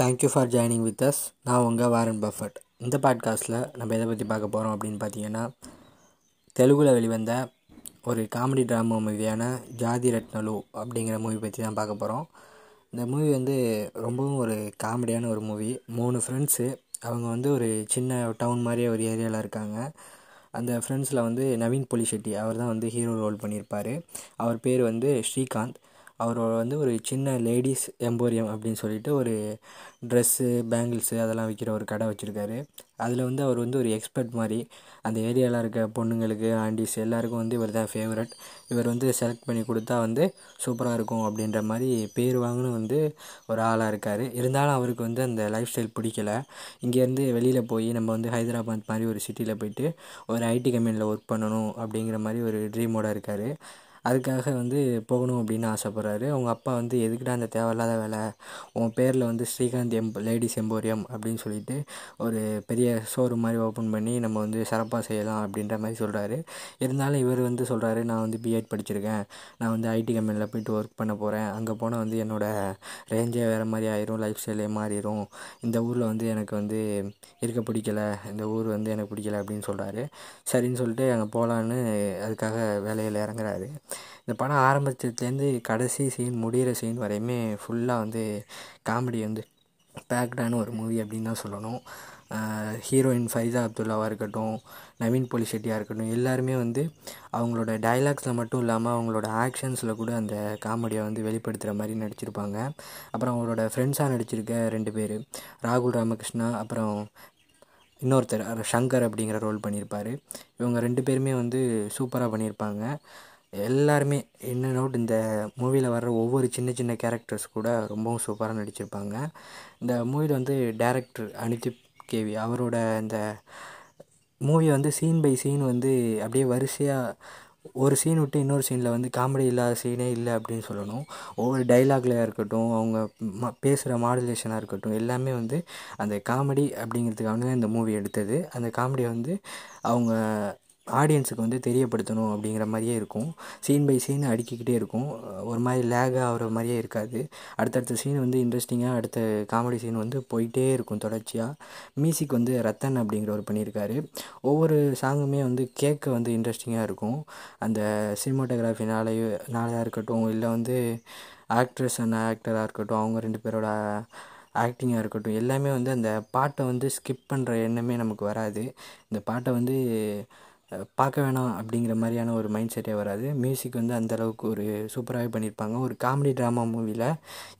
Thank you for joining with us நான் உங்கள் Warren Buffett இந்த பாட்காஸ்ட்டில் நம்ம எதை பற்றி பார்க்க போகிறோம் அப்படின்னு பார்த்தீங்கன்னா தெலுங்கில் வெளிவந்த ஒரு காமெடி ட்ராமா மூவியான ஜாதி ரத்னலு அப்படிங்கிற மூவி பற்றி தான் பார்க்க போகிறோம் இந்த மூவி வந்து ரொம்பவும் ஒரு காமெடியான ஒரு மூவி மூணு ஃப்ரெண்ட்ஸு அவங்க வந்து ஒரு சின்ன டவுன் மாதிரியே ஒரு ஏரியாவில் இருக்காங்க. அந்த ஃப்ரெண்ட்ஸில் வந்து நவீன் பொலிஷெட்டி அவர் தான் வந்து ஹீரோ ரோல் பண்ணியிருப்பார். அவர் பேர் வந்து ஸ்ரீகாந்த். அவர் வந்து ஒரு சின்ன லேடிஸ் எம்போரியம் அப்படின்னு சொல்லிட்டு ஒரு ட்ரெஸ்ஸு பேங்கிள்ஸு அதெல்லாம் விற்கிற ஒரு கடை வச்சுருக்காரு. அதில் வந்து அவர் வந்து ஒரு எக்ஸ்பர்ட் மாதிரி அந்த ஏரியாவில் இருக்க பொண்ணுங்களுக்கு ஆண்டிஸ் எல்லாருக்கும் வந்து இவர் தான் ஃபேவரட் இவர் வந்து செலக்ட் பண்ணி கொடுத்தா வந்து சூப்பராக இருக்கும் அப்படின்ற மாதிரி பேர் வாங்கின வந்து ஒரு ஆளாக இருக்கார். இருந்தாலும் அவருக்கு வந்து அந்த லைஃப் ஸ்டைல் பிடிக்கல. இங்கேருந்து வெளியில் போய் நம்ம வந்து ஹைதராபாத் மாதிரி ஒரு சிட்டியில் போயிட்டு ஒரு ஐடி கம்பெனியில் ஒர்க் பண்ணணும் அப்படிங்கிற மாதிரி ஒரு ட்ரீமோடு இருக்கார். அதுக்காக வந்து போகணும் அப்படின்னு ஆசைப்பட்றாரு. அவங்க அப்பா வந்து எதுக்குடா அந்த தேவையில்லாத வேலை? உன் பேரில் வந்து ஸ்ரீகாந்த் எம் லேடிஸ் எம்போரியம் அப்படின்னு சொல்லிட்டு ஒரு பெரிய ஷோரூம் மாதிரி ஓப்பன் பண்ணி நம்ம வந்து சிறப்பாக செய்யலாம் அப்படின்ற மாதிரி சொல்கிறாரு இருந்தாலும் இவர் வந்து சொல்கிறாரு நான் வந்து பிஎட் படிச்சிருக்கேன். நான் வந்து ஐடி கம்பெனியில் போயிட்டு ஒர்க் பண்ண போகிறேன் அங்கே போனால் வந்து என்னோடய ரேஞ்சே வேறு மாதிரி ஆயிரும் லைஃப் ஸ்டைலே மாறிடும் இந்த ஊரில் வந்து எனக்கு வந்து இருக்க பிடிக்கல. இந்த ஊர் வந்து எனக்கு பிடிக்கல அப்படின்னு சொல்கிறாரு சரின்னு சொல்லிட்டு அங்கே போகலான்னு அதுக்காக வேலையில் இறங்குறாரு. இந்த படம் ஆரம்பித்ததுலேருந்து கடைசி சீன் முடிகிற சீன் வரையுமே ஃபுல்லாக வந்து காமெடி வந்து பேக்டான ஒரு மூவி அப்படின்னு தான் சொல்லணும். ஹீரோயின் ஃபைசா அப்துல்லாவாக இருக்கட்டும் நவீன் பொலிஷெட்டியாக இருக்கட்டும் எல்லாருமே வந்து அவங்களோட டைலாக்ஸில் மட்டும் இல்லாமல் அவங்களோட ஆக்ஷன்ஸில் கூட அந்த காமெடியை வந்து வெளிப்படுத்துகிற மாதிரி நடிச்சிருப்பாங்க. அப்புறம் அவங்களோட ஃப்ரெண்ட்ஸாக நடிச்சிருக்க ரெண்டு பேர் ராகுல் ராமகிருஷ்ணா அப்புறம் இன்னொருத்தர் சங்கர் அப்படிங்கிற ரோல் பண்ணியிருப்பார் இவங்க ரெண்டு பேருமே வந்து சூப்பராக பண்ணியிருப்பாங்க எல்லாருமே என்ன நோட் இந்த மூவியில் வர்ற ஒவ்வொரு சின்ன சின்ன கேரக்டர்ஸ் கூட ரொம்பவும் சூப்பராக நடிச்சிருப்பாங்க. இந்த மூவியில் வந்து டேரக்டர் அனிதிப் கேவி அவரோட இந்த மூவி வந்து சீன் பை சீன் வந்து அப்படியே வரிசையாக ஒரு சீன் விட்டு இன்னொரு சீனில் வந்து காமெடி இல்லாத சீனே இல்லை அப்படின்னு சொல்லணும். ஒவ்வொரு டைலாக்லையாக இருக்கட்டும் அவங்க ம பேசுகிற மாடுலேஷனாக இருக்கட்டும் எல்லாமே வந்து அந்த காமெடி அப்படிங்கிறதுக்காக இந்த மூவி எடுத்தது. அந்த காமெடியை வந்து அவங்க ஆடியன்ஸுக்கு வந்து தெரியப்படுத்தணும் அப்படிங்கிற மாதிரியே இருக்கும். சீன் பை சீன் அடிக்கிக்கிட்டே இருக்கும். ஒரு மாதிரி லேக் ஆகிற மாதிரியே இருக்காது. அடுத்தடுத்த சீன் வந்து இன்ட்ரெஸ்டிங்காக அடுத்த காமெடி சீன் வந்து போயிட்டே இருக்கும் தொடர்ச்சியாக மியூசிக் வந்து ரத்தன் அப்படிங்கிறவர் பண்ணியிருக்காரு. ஒவ்வொரு சாங்குமே வந்து கேட்க வந்து இன்ட்ரெஸ்டிங்காக இருக்கும். அந்த சினிமாட்டோகிராஃபினாலேயோ நாளையாக இருக்கட்டும் இல்லை வந்து ஆக்ட்ரஸ் அண்ட் ஆக்டராக இருக்கட்டும் அவங்க ரெண்டு பேரோட ஆக்டிங்காக இருக்கட்டும் எல்லாமே வந்து அந்த பாட்டை வந்து ஸ்கிப் பண்ணுற எண்ணமே நமக்கு வராது. இந்த பாட்டை வந்து பார்க்க வேணாம் அப்படிங்கிற மாதிரியான ஒரு மைண்ட் செட்டே வராது. மியூசிக் வந்து அந்த அளவுக்கு ஒரு சூப்பராகவே பண்ணியிருப்பாங்க ஒரு காமெடி ட்ராமா மூவியில்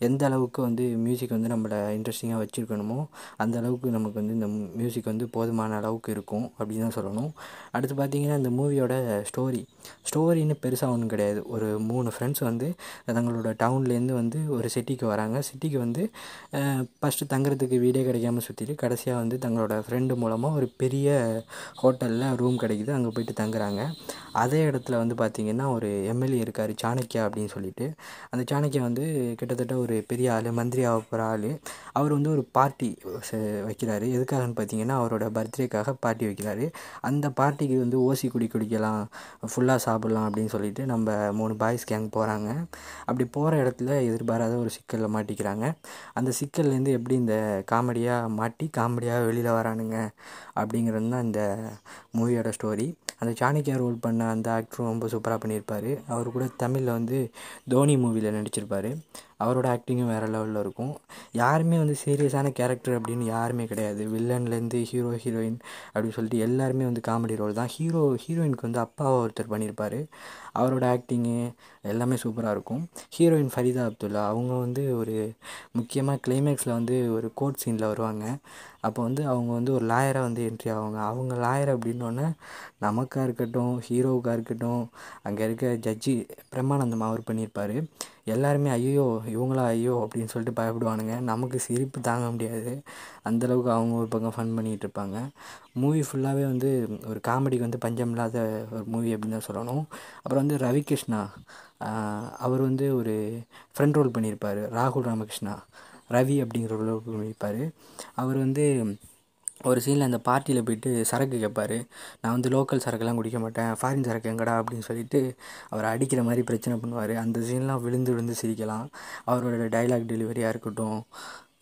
எந்த அளவுக்கு வந்து மியூசிக் வந்து நம்மளை இன்ட்ரெஸ்டிங்காக வச்சுருக்கணுமோ அந்த அளவுக்கு நமக்கு வந்து இந்த மியூசிக் வந்து போதுமான அளவுக்கு இருக்கும் அப்படின்னு தான் சொல்லணும். அடுத்து பார்த்திங்கன்னா இந்த மூவியோட ஸ்டோரி ஸ்டோரின்னு பெருசாக ஒன்றும் கிடையாது. ஒரு மூணு ஃப்ரெண்ட்ஸ் வந்து தங்களோட டவுன்லேருந்து வந்து ஒரு சிட்டிக்கு வராங்க. சிட்டிக்கு வந்து ஃபஸ்ட்டு தங்குறதுக்கு வீடே கிடைக்காம சுற்றிட்டு கடைசியாக வந்து தங்களோட ஃப்ரெண்டு மூலமாக ஒரு பெரிய ஹோட்டலில் ரூம் கிடைக்குது. அங்கே போயிட்டு தங்குறாங்க. அதே இடத்துல வந்து பார்த்திங்கன்னா ஒரு எம்எல்ஏ இருக்கார் சாணக்கியா அப்படின்னு சொல்லிட்டு. அந்த சாணக்கியா வந்து கிட்டத்தட்ட ஒரு பெரிய ஆள் மந்திரி ஆக போகிற ஆள். அவர் வந்து ஒரு பார்ட்டி வைக்கிறாரு. எதுக்காகன்னு பார்த்தீங்கன்னா அவரோட பர்த்டேக்காக பார்ட்டி வைக்கிறாரு. அந்த பார்ட்டிக்கு வந்து ஓசி குடி குடிக்கலாம் ஃபுல்லாக சாப்பிட்லாம் அப்படின்னு சொல்லிட்டு நம்ம மூணு பாய்ஸ் கேங் போகிறாங்க அப்படி போகிற இடத்துல எதிர்பாராத ஒரு சிக்கலில் மாட்டிக்கிறாங்க. அந்த சிக்கல்லேருந்து எப்படி இந்த காமெடியாக மாட்டி காமெடியாக வெளியில் வரானுங்க அப்படிங்கிறது தான் இந்த மூவியோட ஸ்டோரி அந்த சாணக்கியா ரோல் பண்ண அந்த ஆக்டரும் ரொம்ப சூப்பராக பண்ணியிருப்பார். அவர் கூட தமிழில் வந்து தோனி மூவியில் நடிச்சிருப்பார். அவரோட ஆக்டிங்கும் வேறு லெவலில் இருக்கும். யாருமே வந்து சீரியஸான கேரக்டர் அப்படின்னு யாருமே கிடையாது. வில்லன்லேருந்து ஹீரோ ஹீரோயின் அப்படின்னு சொல்லிட்டு எல்லாருமே வந்து காமெடி ரோல் தான். ஹீரோ ஹீரோயினுக்கு வந்து அப்பாவை ஒருத்தர் பண்ணியிருப்பார் அவரோட ஆக்டிங்கு எல்லாமே சூப்பராக இருக்கும். ஹீரோயின் ஃபரிதா அப்துல்லா அவங்க வந்து ஒரு முக்கியமாக கிளைமேக்ஸில் வந்து ஒரு கோர்ட் சீனில் வருவாங்க. அப்போ வந்து அவங்க வந்து ஒரு லாயராக வந்து என்ட்ரி ஆவாங்க. அவங்க லாயர் அப்படின்னோடனே நமக்காக இருக்கட்டும் ஹீரோவுக்காக இருக்கட்டும் அங்கே இருக்க ஜட்ஜி பிரம்மானந்தம் அவர் பண்ணியிருப்பார் எல்லாருமே ஐயோ இவங்களா ஐயோ அப்படின்னு சொல்லிட்டு பயப்படுவானுங்க. நமக்கு சிரிப்பு தாங்க முடியாது. அந்தளவுக்கு அவங்க ஒரு பக்கம் ஃபன் பண்ணிகிட்டு இருப்பாங்க. மூவி ஃபுல்லாகவே வந்து ஒரு காமெடிக்கு வந்து பஞ்சம் இல்லாத ஒரு மூவி அப்படின்னு தான் சொல்லணும். அப்புறம் வந்து ரவிகிருஷ்ணா. அவர் வந்து ஒரு ஃப்ரெண்ட் ரோல் பண்ணியிருப்பார். ராகுல் ராமகிருஷ்ணா. ரவி அப்படிங்கிற ரோல் பண்ணியிருப்பார். அவர் வந்து ஒரு சீனில் அந்த பார்ட்டியில் போயிட்டு சரக்கு கேட்பார் நான் வந்து லோக்கல் சரக்குலாம் குடிக்க மாட்டேன். ஃபாரின் சரக்கு எங்கடா? அப்படின்னு சொல்லிட்டு அவர் அடிக்கிற மாதிரி பிரச்சனை பண்ணுவார். அந்த சீன்லாம் விழுந்து விழுந்து சிரிக்கலாம். அவரோட டைலாக் டெலிவரியாக இருக்கட்டும்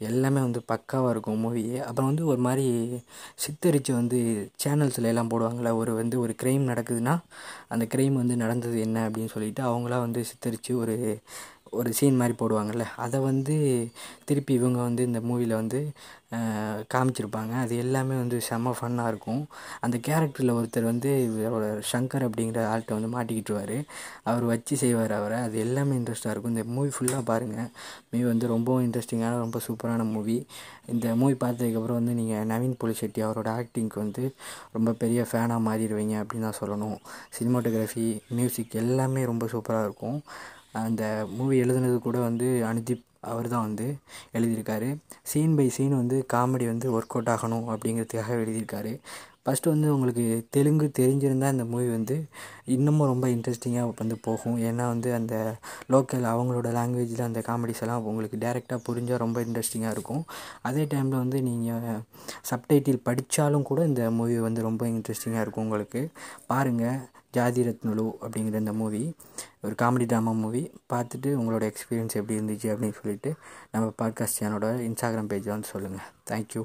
எல்லாமே வந்து பக்காவாக இருக்கும் மூவி அப்புறம் வந்து ஒரு மாதிரி சித்தரித்து வந்து சேனல்ஸில் எல்லாம் போடுவாங்கள்ல ஒரு வந்து ஒரு க்ரைம் நடக்குதுன்னா அந்த க்ரைம் வந்து நடந்தது என்ன அப்படின்னு சொல்லிட்டு அவங்களாம் வந்து சித்தரித்து ஒரு ஒரு சீன் மாதிரி போடுவாங்கள்ல அதை வந்து திருப்பி இவங்க வந்து இந்த மூவியில் வந்து காமிச்சிருப்பாங்க. அது எல்லாமே வந்து செம்ம ஃபன்னாக இருக்கும். அந்த கேரக்டரில் ஒருத்தர் வந்து இவரோட சங்கர் அப்படிங்கிற ஆள்கிட்ட வந்து மாட்டிக்கிட்டுருவார். அவர் வச்சு செய்வார் அவரை. அது எல்லாமே இன்ட்ரெஸ்ட்டாக இருக்கும். இந்த மூவி ஃபுல்லாக பாருங்கள் மூவி வந்து ரொம்பவும் இன்ட்ரெஸ்டிங்கான ரொம்ப சூப்பரான மூவி இந்த மூவி பார்த்ததுக்கப்புறம் வந்து நீங்கள் நவீன் போலிஷெட்டி அவரோட ஆக்டிங்க்கு வந்து ரொம்ப பெரிய ஃபேனாக மாறிடுவீங்க அப்படின்னு தான் சொல்லணும். சினிமாட்டோகிராஃபி மியூசிக் எல்லாமே ரொம்ப சூப்பராக இருக்கும். அந்த மூவி எழுதுனது கூட வந்து அனுதீப் அவர் தான் வந்து எழுதியிருக்காரு. சீன் பை சீன் வந்து காமெடி வந்து ஒர்க் அவுட் ஆகணும் அப்படிங்கிறதுக்காக எழுதியிருக்காரு. ஃபஸ்ட்டு வந்து உங்களுக்கு தெலுங்கு தெரிஞ்சிருந்தால் இந்த மூவி வந்து இன்னமும் ரொம்ப இன்ட்ரெஸ்டிங்காக வந்து போகும். ஏன்னா வந்து அந்த லோக்கல் அவங்களோட லாங்குவேஜில் அந்த காமெடிஸ் எல்லாம் உங்களுக்கு டேரெக்டாக புரிஞ்சால் ரொம்ப இன்ட்ரெஸ்டிங்காக இருக்கும். அதே டைமில் வந்து நீங்கள் சப்டைட்டில் படித்தாலும் கூட இந்த மூவி வந்து ரொம்ப இன்ட்ரெஸ்டிங்காக இருக்கும் உங்களுக்கு. பாருங்கள் ஜாதி ரத்னலு அப்படிங்கிற இந்த மூவி ஒரு காமெடி ட்ராமா மூவி பார்த்துட்டு உங்களோட எக்ஸ்பீரியன்ஸ் எப்படி இருந்துச்சு அப்படின்னு சொல்லிட்டு நம்ம பாட்காஸ்ட் சேனலோட இன்ஸ்டாகிராம் பேஜ் வந்து சொல்லுங்கள் தேங்க்யூ